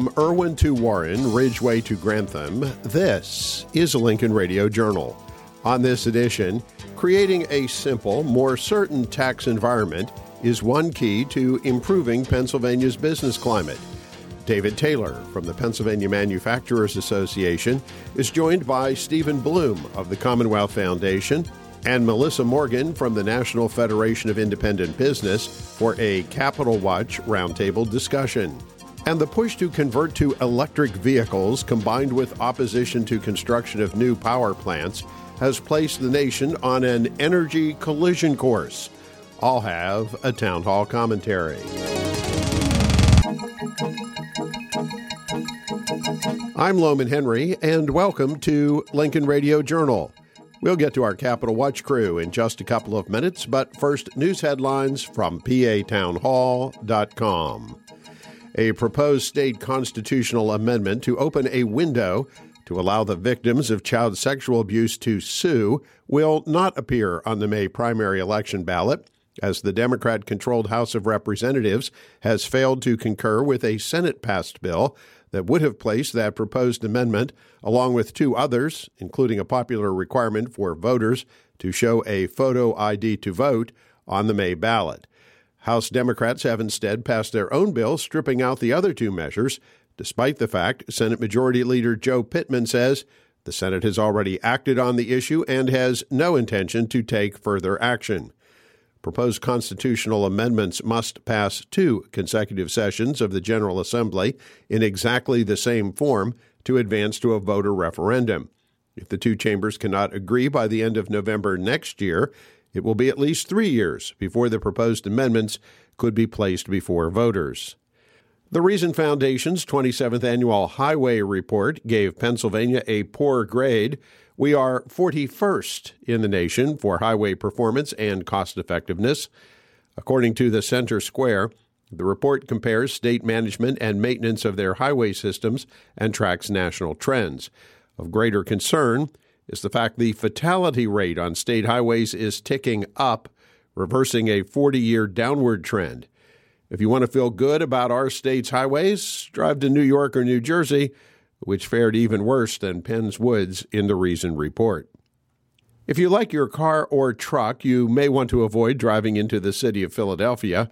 From Irwin to Warren, Ridgeway to Grantham, this is Lincoln Radio Journal. On this edition, creating a simple, more certain tax environment is one key to improving Pennsylvania's business climate. David Taylor from the Pennsylvania Manufacturers Association is joined by Stephen Bloom of the Commonwealth Foundation and Melissa Morgan from the National Federation of Independent Business for a Capital Watch roundtable discussion. And the push to convert to electric vehicles, combined with opposition to construction of new power plants, has placed the nation on an energy collision course. I'll have a town hall commentary. I'm Lowman Henry, and welcome to Lincoln Radio Journal. We'll get to our Capital Watch crew in just a couple of minutes, but first, news headlines from PATownhall.com. A proposed state constitutional amendment to open a window to allow the victims of child sexual abuse to sue will not appear on the May primary election ballot, as the Democrat controlled House of Representatives has failed to concur with a Senate passed bill that would have placed that proposed amendment, along with two others, including a popular requirement for voters to show a photo ID to vote, on the May ballot. House Democrats have instead passed their own bill stripping out the other two measures, despite the fact Senate Majority Leader Joe Pittman says the Senate has already acted on the issue and has no intention to take further action. Proposed constitutional amendments must pass two consecutive sessions of the General Assembly in exactly the same form to advance to a voter referendum. If the two chambers cannot agree by the end of November next year, it will be at least three years before the proposed amendments could be placed before voters. The Reason Foundation's 27th Annual Highway Report gave Pennsylvania a poor grade. We are 41st in the nation for highway performance and cost effectiveness. According to the Center Square, the report compares state management and maintenance of their highway systems and tracks national trends. Of greater concern is the fact the fatality rate on state highways is ticking up, reversing a 40 year downward trend. If you want to feel good about our state's highways, drive to New York or New Jersey which fared even worse than Penn's Woods in the Reason report. If you like your car or truck, you may want to avoid driving into the city of Philadelphia.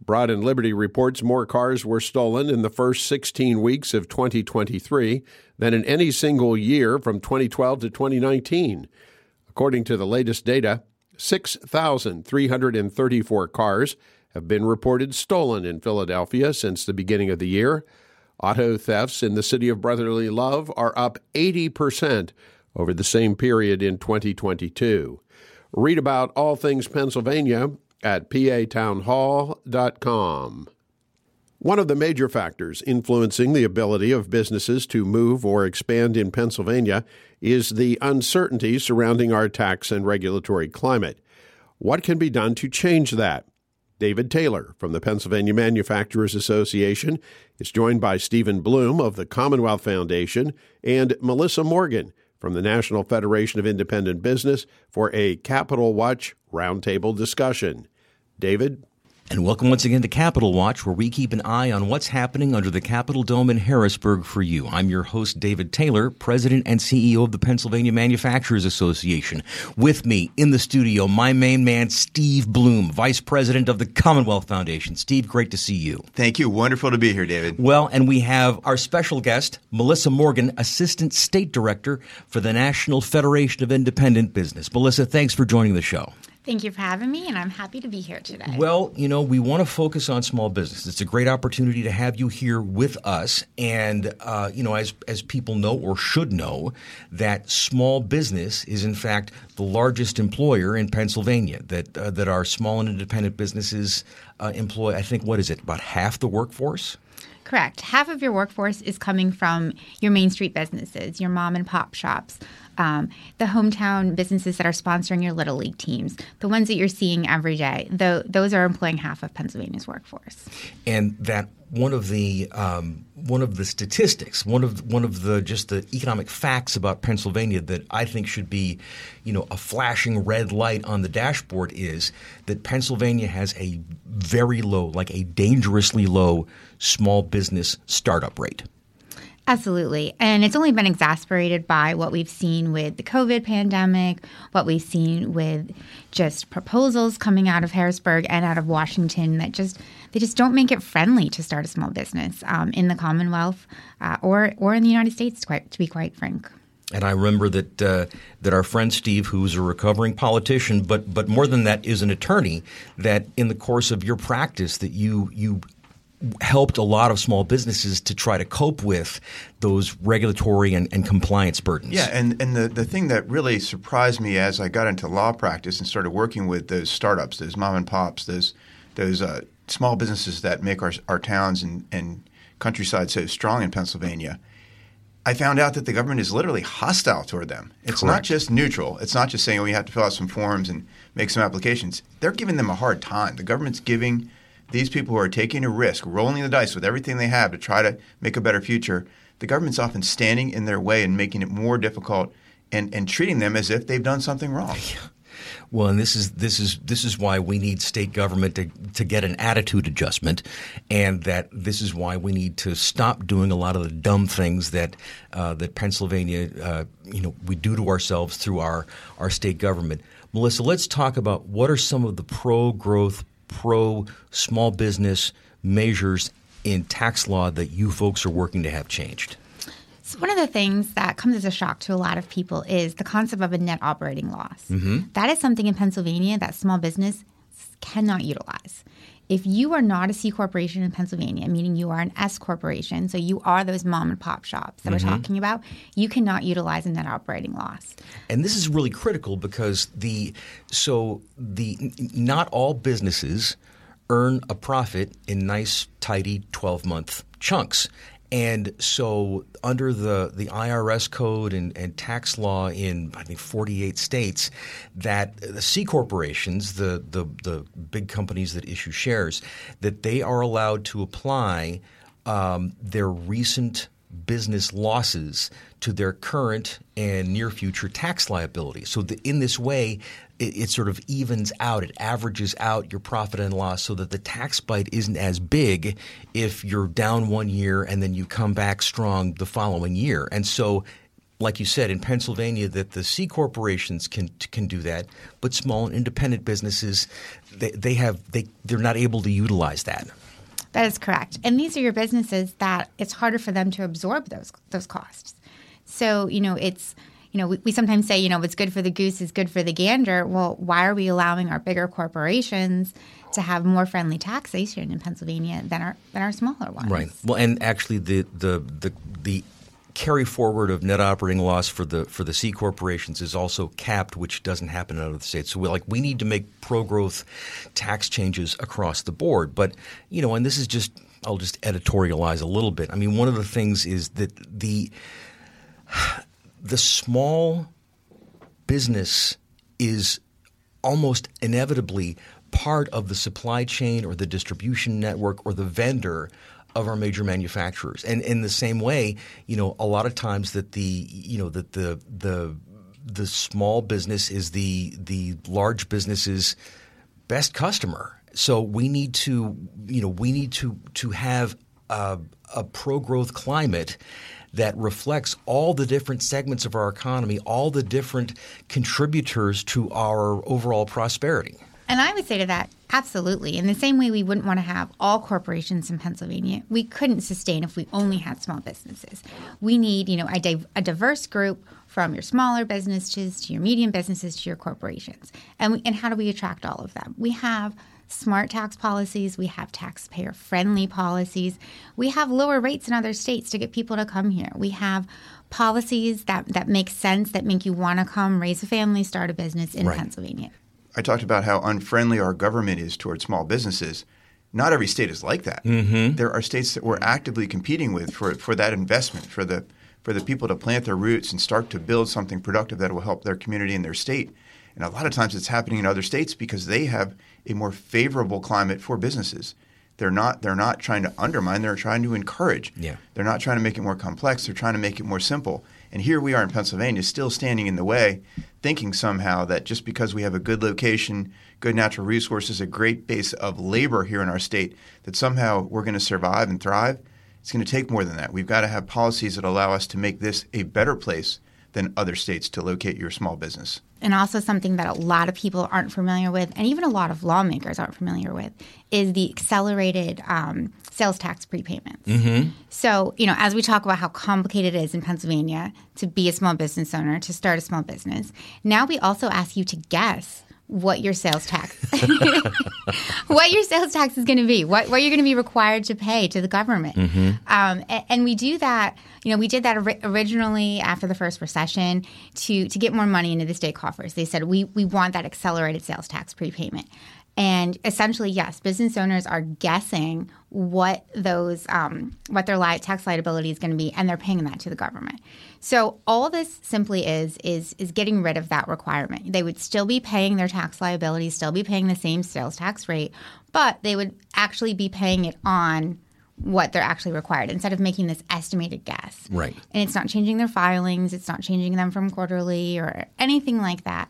Broad and Liberty reports more cars were stolen in the first 16 weeks of 2023 than in any single year from 2012 to 2019. According to the latest data, 6,334 cars have been reported stolen in Philadelphia since the beginning of the year. Auto thefts in the city of brotherly love are up 80% over the same period in 2022. Read about all things Pennsylvania at patownhall.com. One of the major factors influencing the ability of businesses to move or expand in Pennsylvania is the uncertainty surrounding our tax and regulatory climate. What can be done to change that? David Taylor from the Pennsylvania Manufacturers Association is joined by Stephen Bloom of the Commonwealth Foundation and Melissa Morgan from the National Federation of Independent Business for a Capital Watch roundtable discussion. David, and welcome once again to Capital Watch, where we keep an eye on what's happening under the Capitol Dome in Harrisburg for you. I'm your host, David Taylor, President and CEO of the Pennsylvania Manufacturers Association. With me in the studio, my main man, Steve Bloom, Vice President of the Commonwealth Foundation. Steve, great to see you. Thank you. Wonderful to be here, David. Well, and we have our special guest, Melissa Morgan, Assistant State Director for the National Federation of Independent Business. Melissa, thanks for joining the show. Thank you for having me, and I'm happy to be here today. Well, you know, we want to focus on small business. It's a great opportunity to have you here with us, and uh, you know, as as people know or should know, that small business is in fact the largest employer in Pennsylvania. That uh, that our small and independent businesses uh, employ. I think what is it? About half the workforce. Correct. Half of your workforce is coming from your Main Street businesses, your mom and pop shops, um, the hometown businesses that are sponsoring your Little League teams, the ones that you're seeing every day. those are employing half of Pennsylvania's workforce. And that one of the um, one of the statistics, one of one of the just the economic facts about Pennsylvania that I think should be, you know, a flashing red light on the dashboard is that Pennsylvania has a very low, like a dangerously low, small business startup rate. Absolutely. And it's only been exasperated by what we've seen with the COVID pandemic, what we've seen with just proposals coming out of Harrisburg and out of Washington that just they just don't make it friendly to start a small business um, in the Commonwealth uh, or or in the United States. Quite to be quite frank. And I remember that uh, that our friend Steve, who's a recovering politician, but but more than that, is an attorney. That in the course of your practice, that you you helped a lot of small businesses to try to cope with those regulatory and, and, compliance burdens. Yeah, and, and the, the thing that really surprised me as I got into law practice and started working with those startups, those mom and pops, those those uh, small businesses that make our, our towns and, and countryside so strong in Pennsylvania, I found out that the government is literally hostile toward them. It's Correct. not just neutral. It's not just saying, oh, you have to fill out some forms and make some applications. They're giving them a hard time. The government's giving – these people who are taking a risk, rolling the dice with everything they have to try to make a better future, the government's often standing in their way and making it more difficult and, and treating them as if they've done something wrong. Well, and this is this is this is why we need state government to to get an attitude adjustment, and that this is why we need to stop doing a lot of the dumb things that uh, that Pennsylvania, uh, you know, we do to ourselves through our our state government. Melissa, let's talk about what are some of the pro growth pro small business measures in tax law that you folks are working to have changed? So one of the things that comes as a shock to a lot of people is the concept of a net operating loss. Mm-hmm. That is something in Pennsylvania that small business cannot utilize. If you are not a C corporation in Pennsylvania, meaning you are an S corporation, so you are those mom and pop shops that mm-hmm. we're talking about, you cannot utilize a net operating loss. And this is really critical because the so the not all businesses earn a profit in nice tidy 12 month chunks. And so, under the, the IRS code and, and tax law in I think 48 states, that the C corporations, the, the the big companies that issue shares, that they are allowed to apply um, their recent business losses to their current and near future tax liability. So, the, in this way, it, it, sort of evens out, it averages out your profit and loss so that the tax bite isn't as big if you're down one year and then you come back strong the following year. And so like you said, in Pennsylvania, that the C corporations can can do that, but small and independent businesses, they, they have they they're not able to utilize that. That is correct, and these are your businesses that it's harder for them to absorb those those costs. So you know it's you know, we, we sometimes say, you know, what's good for the goose is good for the gander. Well, why are we allowing our bigger corporations to have more friendly taxation in Pennsylvania than our than our smaller ones? Right. Well, and actually, the the the the carry forward of net operating loss for the for the C corporations is also capped, which doesn't happen in other states. So we like we need to make pro growth tax changes across the board. But you know, and this is just I'll just editorialize a little bit. I mean, one of the things is that the the small business is almost inevitably part of the supply chain or the distribution network or the vendor of our major manufacturers. And in the same way, you know, a lot of times that the you know that the the the small business is the the large business's best customer. So we need to you know we need to to have a, a pro growth climate that reflects all the different segments of our economy, all the different contributors to our overall prosperity. And I would say to that, absolutely. In the same way, we wouldn't want to have all corporations in Pennsylvania. We couldn't sustain if we only had small businesses. We need, you know, a, a diverse group from your smaller businesses to your medium businesses to your corporations. And we, and how do we attract all of them? We have smart tax policies, we have taxpayer friendly policies, we have lower rates in other states to get people to come here. We have policies that, that make sense, that make you want to come raise a family, start a business in right. Pennsylvania. I talked about how unfriendly our government is towards small businesses. Not every state is like that. Mm-hmm. There are states that we're actively competing with for, for that investment, for the for the people to plant their roots and start to build something productive that will help their community and their state. And a lot of times it's happening in other states because they have a more favorable climate for businesses. They're not they're not trying to undermine, they're trying to encourage. Yeah. They're not trying to make it more complex, they're trying to make it more simple. And here we are in Pennsylvania still standing in the way, thinking somehow that just because we have a good location, good natural resources, a great base of labor here in our state, that somehow we're going to survive and thrive. It's going to take more than that. We've got to have policies that allow us to make this a better place than other states to locate your small business. And also something that a lot of people aren't familiar with, and even a lot of lawmakers aren't familiar with, is the accelerated um, sales tax prepayments. Mm-hmm. So, you know, as we talk about how complicated it is in Pennsylvania to be a small business owner, to start a small business, now we also ask you to guess what your sales tax what your sales tax is going to be what, what you're going to be required to pay to the government. Mm-hmm. um, and, and we do that you know we did that ori- originally after the first recession to to get more money into the state coffers. They said we we want that accelerated sales tax prepayment. And essentially yes business owners are guessing what those um, what their li- tax liability is going to be and they're paying that to the government so all this simply is is is getting rid of that requirement. They would still be paying their tax liability, still be paying the same sales tax rate, but they would actually be paying it on what they're actually required instead of making this estimated guess. Right. And it's not changing their filings, it's not changing them from quarterly or anything like that.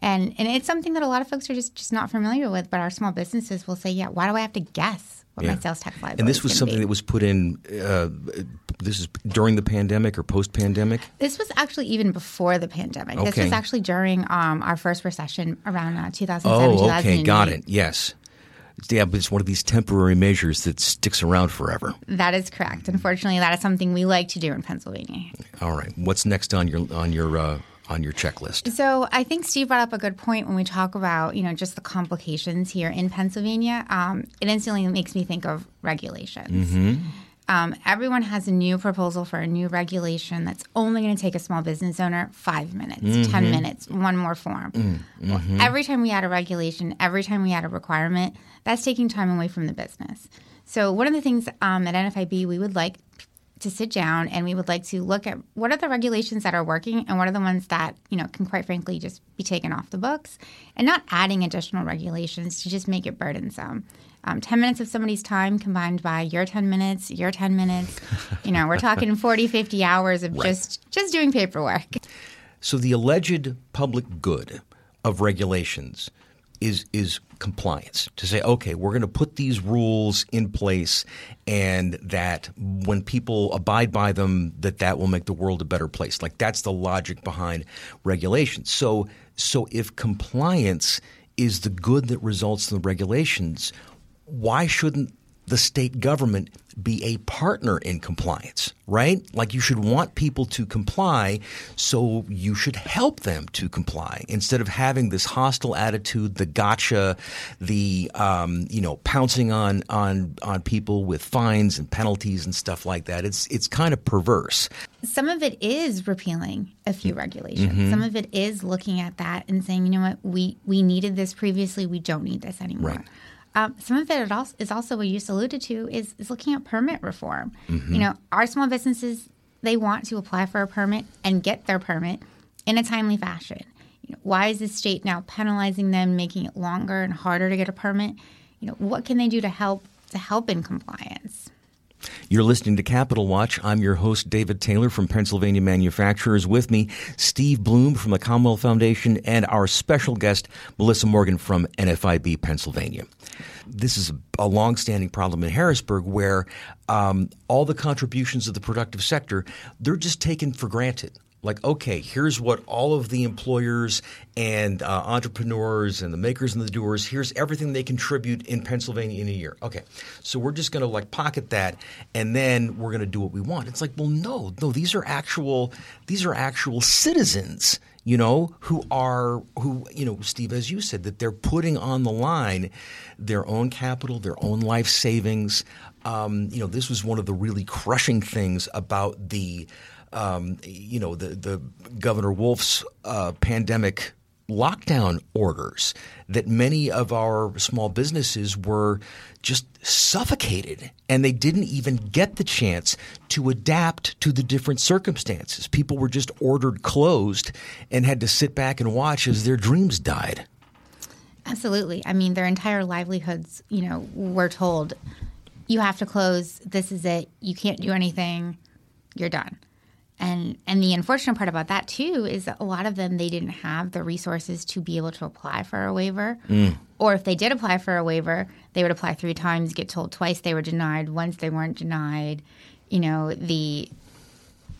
And and it's something that a lot of folks are just just not familiar with, but our small businesses will say, "Yeah, why do I have to guess what my sales tax liability?" And this was something be? that was put in. Uh, this is during the pandemic or post-pandemic. This was actually even before the pandemic. This was actually during um, our first recession around uh, 2007, Oh, okay, got it. Yes. Yeah, but it's one of these temporary measures that sticks around forever. That is correct. Unfortunately, that is something we like to do in Pennsylvania. All right. What's next on your on your uh, on your checklist? So I think Steve brought up a good point when we talk about you know just the complications here in Pennsylvania. Um, it instantly makes me think of regulations. Um, everyone has a new proposal for a new regulation that's only going to take a small business owner five minutes, ten minutes, one more form. Well, every time we add a regulation, every time we add a requirement, that's taking time away from the business. So one of the things um, at NFIB we would like to sit down and we would like to look at what are the regulations that are working and what are the ones that you know can quite frankly just be taken off the books and not adding additional regulations to just make it burdensome. Um, 10 minutes of somebody's time combined by your 10 minutes your 10 minutes you know we're talking 40 50 hours of just just doing paperwork. So the alleged public good of regulations is is compliance. To say okay we're going to put these rules in place and that when people abide by them that that will make the world a better place. Like that's the logic behind regulations so so if compliance is the good that results in the regulations why shouldn't the state government be a partner in compliance, right? Like you should want people to comply, so you should help them to comply instead of having this hostile attitude, the gotcha, the um, you know pouncing on on on people with fines and penalties and stuff like that. It's it's kind of perverse. some of it is repealing a few regulations some of it is looking at that and saying you know what we we needed this previously we don't need this anymore Right. Um, some of it is also, what you just alluded to is, is looking at permit reform. You know our small businesses they want to apply for a permit and get their permit in a timely fashion. You know, why is the state now penalizing them making it longer and harder to get a permit? You know what can they do to help to help in compliance You're listening to Capital Watch. I'm your host, David Taylor from Pennsylvania Manufacturers. With me, Steve Bloom from the Commonwealth Foundation and our special guest, Melissa Morgan from NFIB Pennsylvania. This is a, longstanding problem in Harrisburg where um, all the contributions of the productive sector, they're just taken for granted like okay here's what all of the employers and uh, entrepreneurs and the makers and the doers here's everything they contribute in pennsylvania in a year. Okay so we're just going to like pocket that and then we're going to do what we want. It's like well no no these are actual these are actual citizens you know who are who you know steve as you said that they're putting on the line their own capital their own life savings. Um, you know this was one of the really crushing things about the um, you know, the, the Governor Wolf's uh, pandemic lockdown orders that many of our small businesses were just suffocated and they didn't even get the chance to adapt to the different circumstances. People were just ordered closed and had to sit back and watch as their dreams died. Absolutely. I mean, their entire livelihoods, you know, were told, you have to close. This is it. You can't do anything. You're done. And and the unfortunate part about that too is that a lot of them they didn't have the resources to be able to apply for a waiver. Mm. Or if they did apply for a waiver, they would apply three times, get told twice they were denied, once they weren't denied. You know, the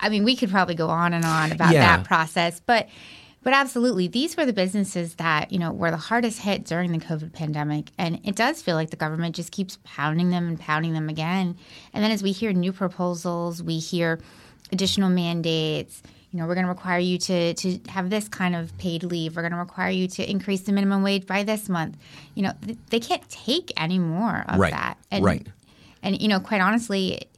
I mean, we could probably go on and on about yeah. that process, but but absolutely, these were the businesses that you know were the hardest hit during the COVID pandemic, and it does feel like the government just keeps pounding them and pounding them again. And then as we hear new proposals, we hear additional mandates. You know, we're going to require you to to have this kind of paid leave. We're going to require you to increase the minimum wage by this month. You know, they can't take any more of right. that. And, right. And you know, quite honestly,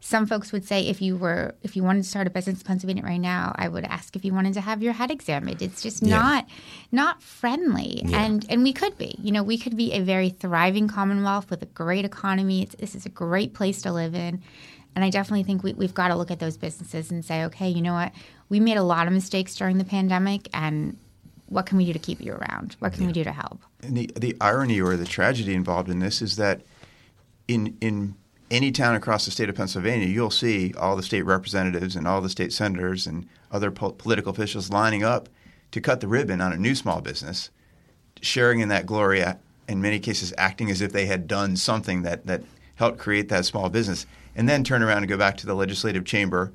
some folks would say if you were if you wanted to start a business in Pennsylvania right now, I would ask if you wanted to have your head examined. It's just yeah. not not friendly, yeah. and and we could be. You know, we could be a very thriving Commonwealth with a great economy. It's, this is a great place to live in, and I definitely think we, we've got to look at those businesses and say, okay, you know what, we made a lot of mistakes during the pandemic, and what can we do to keep you around? What can yeah. we do to help? And the the irony or the tragedy involved in this is that in in any town across the state of Pennsylvania, you'll see all the state representatives and all the state senators and other po- political officials lining up to cut the ribbon on a new small business, sharing in that glory, in many cases acting as if they had done something that, that helped create that small business, and then turn around and go back to the legislative chamber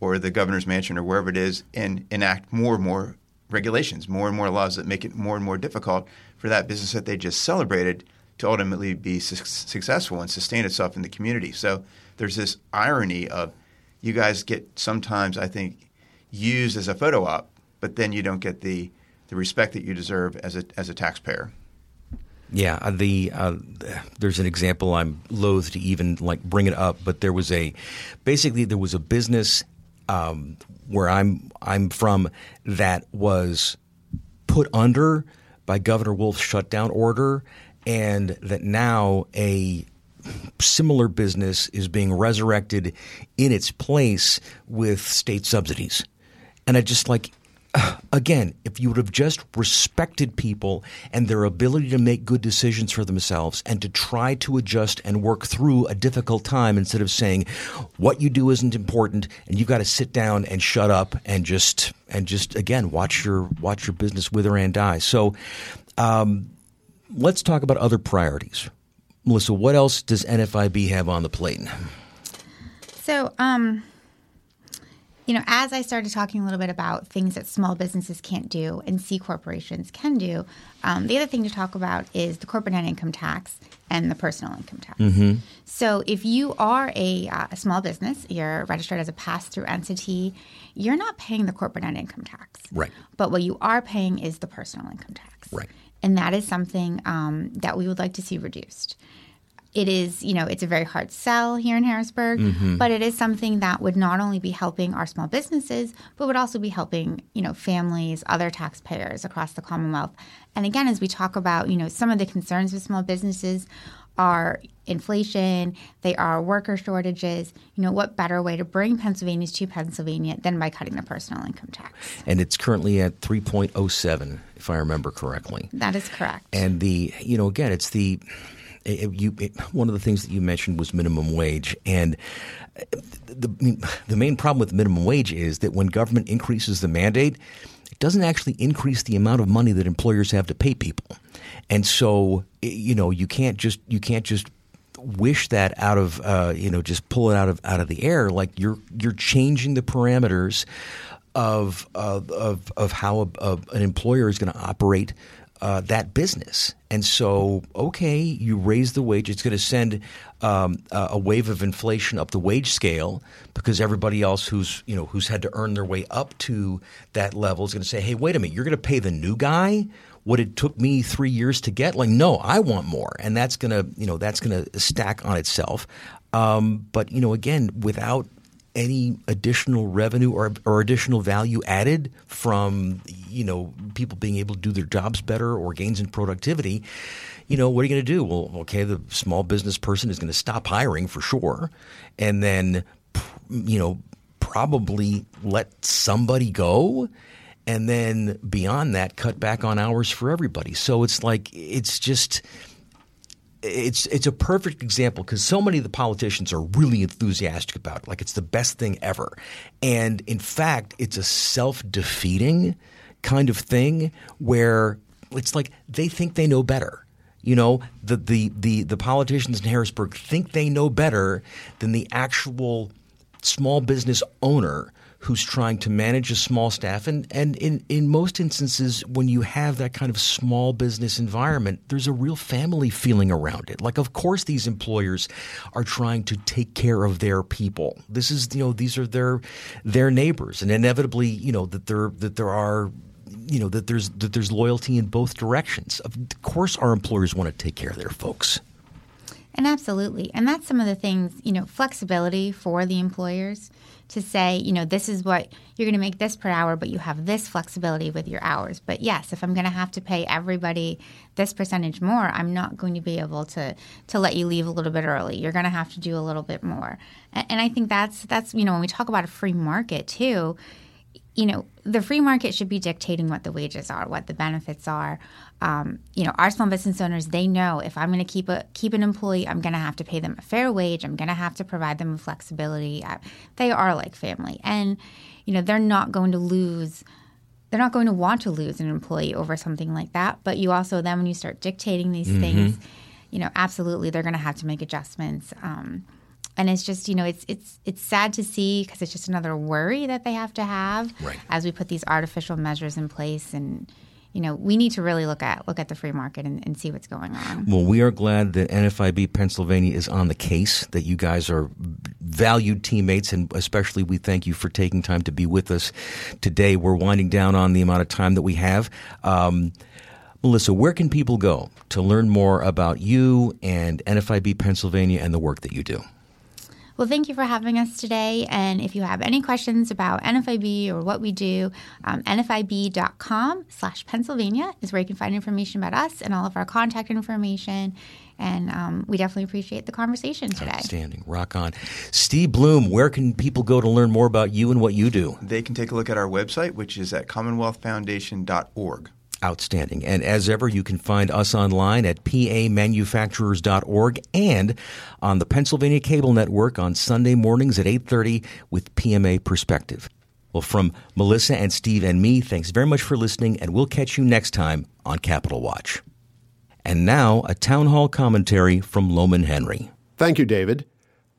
or the governor's mansion or wherever it is and enact more and more regulations, more and more laws that make it more and more difficult for that business that they just celebrated – to ultimately be su- successful and sustain itself in the community. So there's this irony of you guys get sometimes, I think, used as a photo op, but then you don't get the, the respect that you deserve as a, as a taxpayer. Yeah, uh, the uh, there's an example I'm loath to even like bring it up, but there was a basically there was a business um, where I'm I'm from that was put under by Governor Wolf's shutdown order, and that now a similar business is being resurrected in its place with state subsidies. And I just like, again, if you would have just respected people and their ability to make good decisions for themselves and to try to adjust and work through a difficult time instead of saying what you do isn't important and you've got to sit down and shut up and just and just again watch your watch your business wither and die. So um, let's talk about other priorities. Melissa, what else does NFIB have on the plate? So, um, you know, as I started talking a little bit about things that small businesses can't do and C corporations can do, um, the other thing to talk about is the corporate net income tax and the personal income tax. Mm-hmm. So, if you are a, uh, a, small business, you're registered as a pass through entity, you're not paying the corporate net income tax. Right. But what you are paying is the personal income tax. Right and that is something um, that we would like to see reduced. It is, you know, it's a very hard sell here in Harrisburg, mm-hmm. but it is something that would not only be helping our small businesses, but would also be helping, you know, families, other taxpayers across the Commonwealth. And again, as we talk about, you know, some of the concerns with small businesses are inflation, they are worker shortages. You know, what better way to bring Pennsylvanians to Pennsylvania than by cutting the personal income tax? And it's currently at 3.07, if I remember correctly. That is correct. And the, you know, again, it's the, it, you, it, one of the things that you mentioned was minimum wage, and the the main problem with minimum wage is that when government increases the mandate, it doesn't actually increase the amount of money that employers have to pay people. And so, you know, you can't just you can't just wish that out of uh, you know just pull it out of out of the air. Like you're you're changing the parameters of of of, how a, an employer is going to operate uh, that business. And so, okay, you raise the wage. It's going to send um, a wave of inflation up the wage scale because everybody else who's you know who's had to earn their way up to that level is going to say, "Hey, wait a minute, you're going to pay the new guy what it took me three years to get. Like, no, I want more, and that's gonna you know that's gonna stack on itself. Um, but you know, again, without any additional revenue or, or additional value added from you know people being able to do their jobs better or gains in productivity you know what are you going to do well okay the small business person is going to stop hiring for sure and then you know probably let somebody go and then beyond that, cut back on hours for everybody. So it's like it's just it's it's a perfect example because so many of the politicians are really enthusiastic about it, like it's the best thing ever, and in fact, it's a self defeating kind of thing where it's like they think they know better. You know, the, the, the, the politicians in Harrisburg think they know better than the actual small business owner who's trying to manage a small staff. And, and in, in most instances, when you have that kind of small business environment, there's a real family feeling around it. Like, of course, these employers are trying to take care of their people. This is, you know, these are their, their neighbors. And inevitably, you know, that there, that there are you know that there's that there's loyalty in both directions. Of course, our employers want to take care of their folks. And absolutely, and that's some of the things you know, flexibility for the employers to say, you know, this is what you're going to make this per hour, but you have this flexibility with your hours. But yes, if I'm going to have to pay everybody this percentage more, I'm not going to be able to to let you leave a little bit early. You're going to have to do a little bit more. And, and I think that's that's you know when we talk about a free market too, you know, the free market should be dictating what the wages are, what the benefits are. Um, you know, our small business owners, they know if I'm going to keep a keep an employee, I'm going to have to pay them a fair wage. I'm going to have to provide them with flexibility. Uh, they are like family, and you know, they're not going to lose. They're not going to want to lose an employee over something like that. But you also then when you start dictating these mm-hmm. things, you know, absolutely, they're going to have to make adjustments. Um, and it's just you know it's it's it's sad to see because it's just another worry that they have to have right. as we put these artificial measures in place. And you know we need to really look at look at the free market and, and, see what's going on. Well we are glad that nfib pennsylvania is on the case that you guys are valued teammates. And especially we thank you for taking time to be with us today. We're winding down on the amount of time that we have. Um, Melissa, where can people go to learn more about you and NFIB Pennsylvania and the work that you do? Well, thank you for having us today. And if you have any questions about NFIB or what we do, um, nfib.com slash Pennsylvania is where you can find information about us and all of our contact information. And um, we definitely appreciate the conversation today. Outstanding. Rock on. Steve Bloom, where can people go to learn more about you and what you do? They can take a look at our website, which is at commonwealthfoundation.org. Outstanding. And as ever, you can find us online at pamanufacturers.org and on the Pennsylvania Cable Network on Sunday mornings at 8:30 with PMA Perspective. Well, from Melissa and Steve and me, thanks very much for listening, and we'll catch you next time on Capital Watch. And now, a town hall commentary from Lowman Henry. Thank you, David.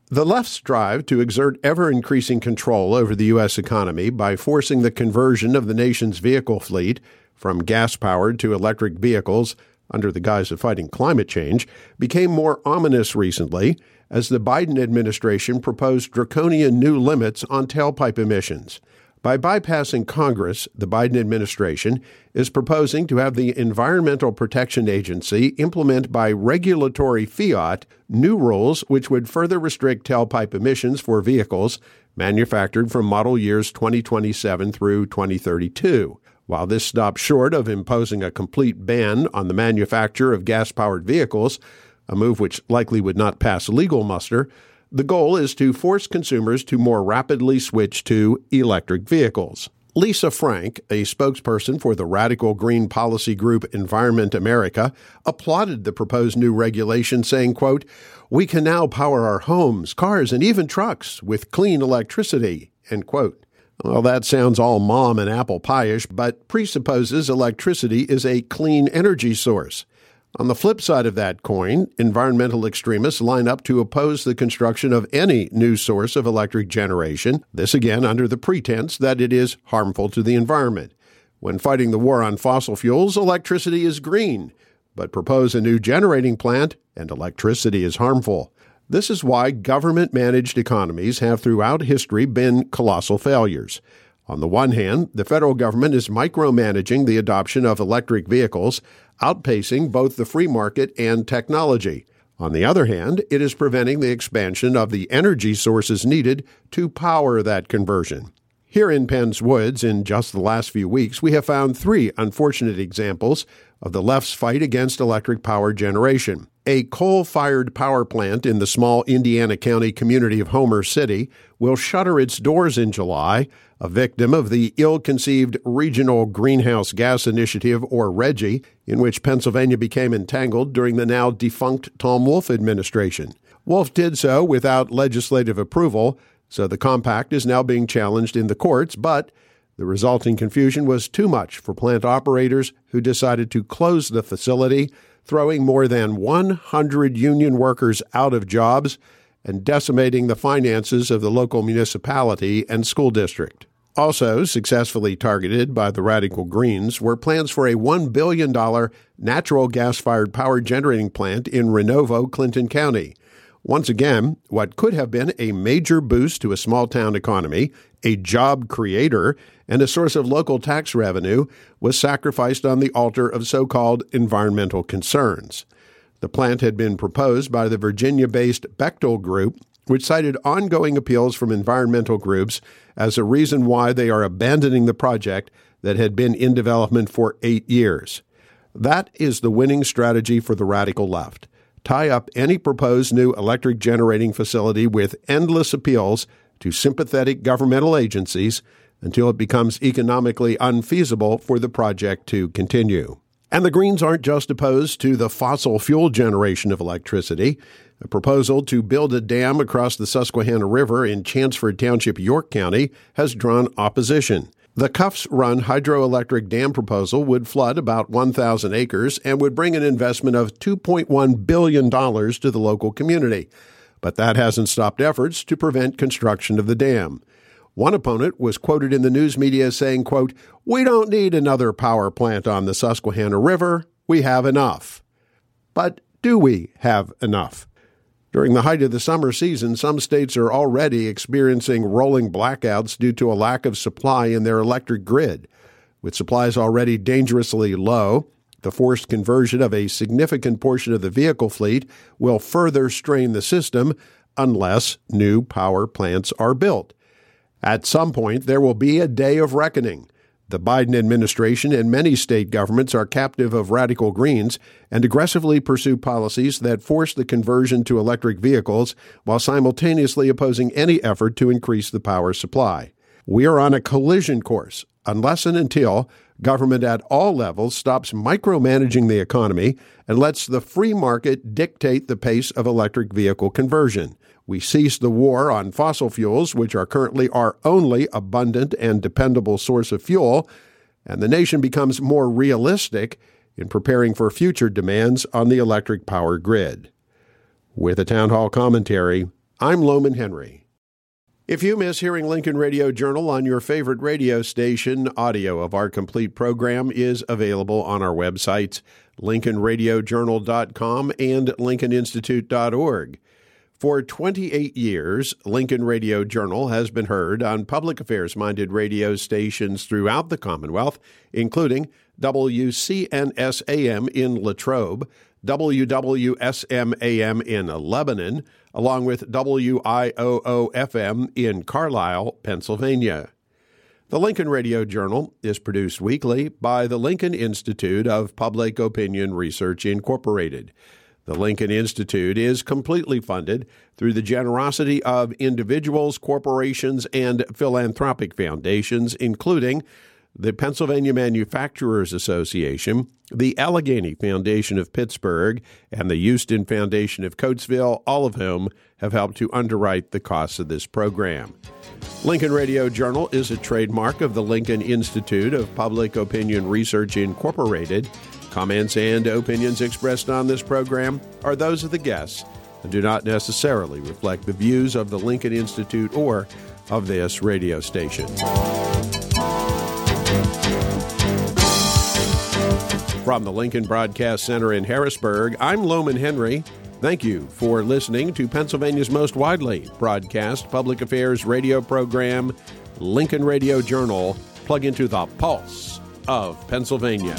The left's strive to exert ever increasing control over the U.S. economy by forcing the conversion of the nation's vehicle fleet from gas powered to electric vehicles under the guise of fighting climate change became more ominous recently as the Biden administration proposed draconian new limits on tailpipe emissions. By bypassing Congress, the Biden administration is proposing to have the Environmental Protection Agency implement by regulatory fiat new rules which would further restrict tailpipe emissions for vehicles manufactured from model years 2027 through 2032. While this stops short of imposing a complete ban on the manufacture of gas powered vehicles, a move which likely would not pass legal muster, the goal is to force consumers to more rapidly switch to electric vehicles. Lisa Frank, a spokesperson for the radical green policy group Environment America, applauded the proposed new regulation, saying, quote, We can now power our homes, cars, and even trucks with clean electricity, end quote. Well, that sounds all mom and apple pie-ish, but presupposes electricity is a clean energy source. On the flip side of that coin, environmental extremists line up to oppose the construction of any new source of electric generation, this again under the pretense that it is harmful to the environment. When fighting the war on fossil fuels, electricity is green, but propose a new generating plant and electricity is harmful. This is why government managed economies have throughout history been colossal failures. On the one hand, the federal government is micromanaging the adoption of electric vehicles, outpacing both the free market and technology. On the other hand, it is preventing the expansion of the energy sources needed to power that conversion. Here in Penn's Woods, in just the last few weeks, we have found three unfortunate examples of the left's fight against electric power generation. A coal fired power plant in the small Indiana County community of Homer City will shutter its doors in July, a victim of the ill conceived Regional Greenhouse Gas Initiative, or RGGI, in which Pennsylvania became entangled during the now defunct Tom Wolf administration. Wolf did so without legislative approval, so the compact is now being challenged in the courts, but the resulting confusion was too much for plant operators who decided to close the facility throwing more than 100 union workers out of jobs and decimating the finances of the local municipality and school district. Also successfully targeted by the Radical Greens were plans for a $1 billion natural gas fired power generating plant in Renovo, Clinton County. Once again, what could have been a major boost to a small town economy, a job creator, and a source of local tax revenue was sacrificed on the altar of so called environmental concerns. The plant had been proposed by the Virginia based Bechtel Group, which cited ongoing appeals from environmental groups as a reason why they are abandoning the project that had been in development for eight years. That is the winning strategy for the radical left tie up any proposed new electric generating facility with endless appeals to sympathetic governmental agencies until it becomes economically unfeasible for the project to continue. And the Greens aren't just opposed to the fossil fuel generation of electricity. A proposal to build a dam across the Susquehanna River in Chanceford Township, York County, has drawn opposition. The Cuffs Run hydroelectric dam proposal would flood about 1,000 acres and would bring an investment of $2.1 billion to the local community. But that hasn't stopped efforts to prevent construction of the dam. One opponent was quoted in the news media saying, quote, We don't need another power plant on the Susquehanna River. We have enough. But do we have enough? During the height of the summer season, some states are already experiencing rolling blackouts due to a lack of supply in their electric grid. With supplies already dangerously low, the forced conversion of a significant portion of the vehicle fleet will further strain the system unless new power plants are built. At some point, there will be a day of reckoning. The Biden administration and many state governments are captive of radical greens and aggressively pursue policies that force the conversion to electric vehicles while simultaneously opposing any effort to increase the power supply. We are on a collision course unless and until government at all levels stops micromanaging the economy and lets the free market dictate the pace of electric vehicle conversion. We cease the war on fossil fuels, which are currently our only abundant and dependable source of fuel, and the nation becomes more realistic in preparing for future demands on the electric power grid. With a town hall commentary, I'm Lowman Henry. If you miss hearing Lincoln Radio Journal on your favorite radio station, audio of our complete program is available on our websites, lincolnradiojournal.com and lincolninstitute.org. For 28 years, Lincoln Radio Journal has been heard on public affairs minded radio stations throughout the Commonwealth, including WCNS AM in Latrobe, WWSM AM in Lebanon, along with WIOO FM in Carlisle, Pennsylvania. The Lincoln Radio Journal is produced weekly by the Lincoln Institute of Public Opinion Research, Incorporated. The Lincoln Institute is completely funded through the generosity of individuals, corporations, and philanthropic foundations, including the Pennsylvania Manufacturers Association, the Allegheny Foundation of Pittsburgh, and the Huston Foundation of Coatesville, all of whom have helped to underwrite the costs of this program. Lincoln Radio Journal is a trademark of the Lincoln Institute of Public Opinion Research, Incorporated. Comments and opinions expressed on this program are those of the guests and do not necessarily reflect the views of the Lincoln Institute or of this radio station. From the Lincoln Broadcast Center in Harrisburg, I'm Lowman Henry. Thank you for listening to Pennsylvania's most widely broadcast public affairs radio program, Lincoln Radio Journal. Plug into the pulse of Pennsylvania.